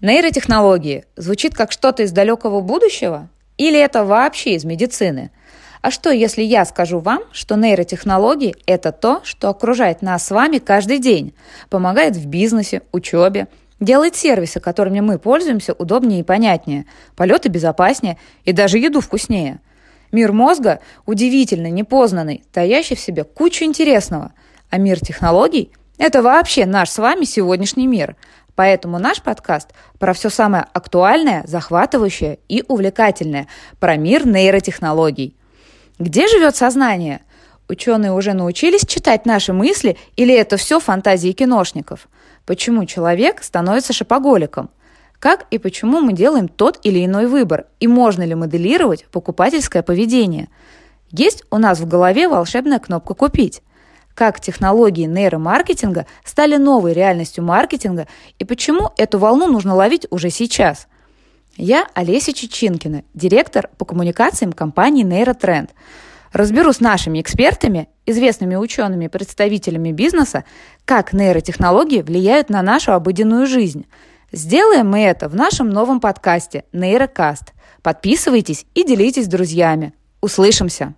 Нейротехнологии звучит как что-то из далекого будущего? Или это вообще из медицины? А что, если я скажу вам, что нейротехнологии – это то, что окружает нас с вами каждый день, помогает в бизнесе, учебе, делает сервисы, которыми мы пользуемся, удобнее и понятнее, полеты безопаснее и даже еду вкуснее. Мир мозга удивительный, непознанный, таящий в себе кучу интересного. А мир технологий – это вообще наш с вами сегодняшний мир – Поэтому наш подкаст про все самое актуальное, захватывающее и увлекательное, про мир нейротехнологий. Где живет сознание? Ученые уже научились читать наши мысли или это все фантазии киношников? Почему человек становится шопоголиком? Как и почему мы делаем тот или иной выбор? И можно ли моделировать покупательское поведение? Есть у нас в голове волшебная кнопка «Купить» как технологии нейромаркетинга стали новой реальностью маркетинга и почему эту волну нужно ловить уже сейчас. Я Олеся Чечинкина, директор по коммуникациям компании Нейротренд. Разберу с нашими экспертами, известными учеными представителями бизнеса, как нейротехнологии влияют на нашу обыденную жизнь. Сделаем мы это в нашем новом подкасте «Нейрокаст». Подписывайтесь и делитесь с друзьями. Услышимся!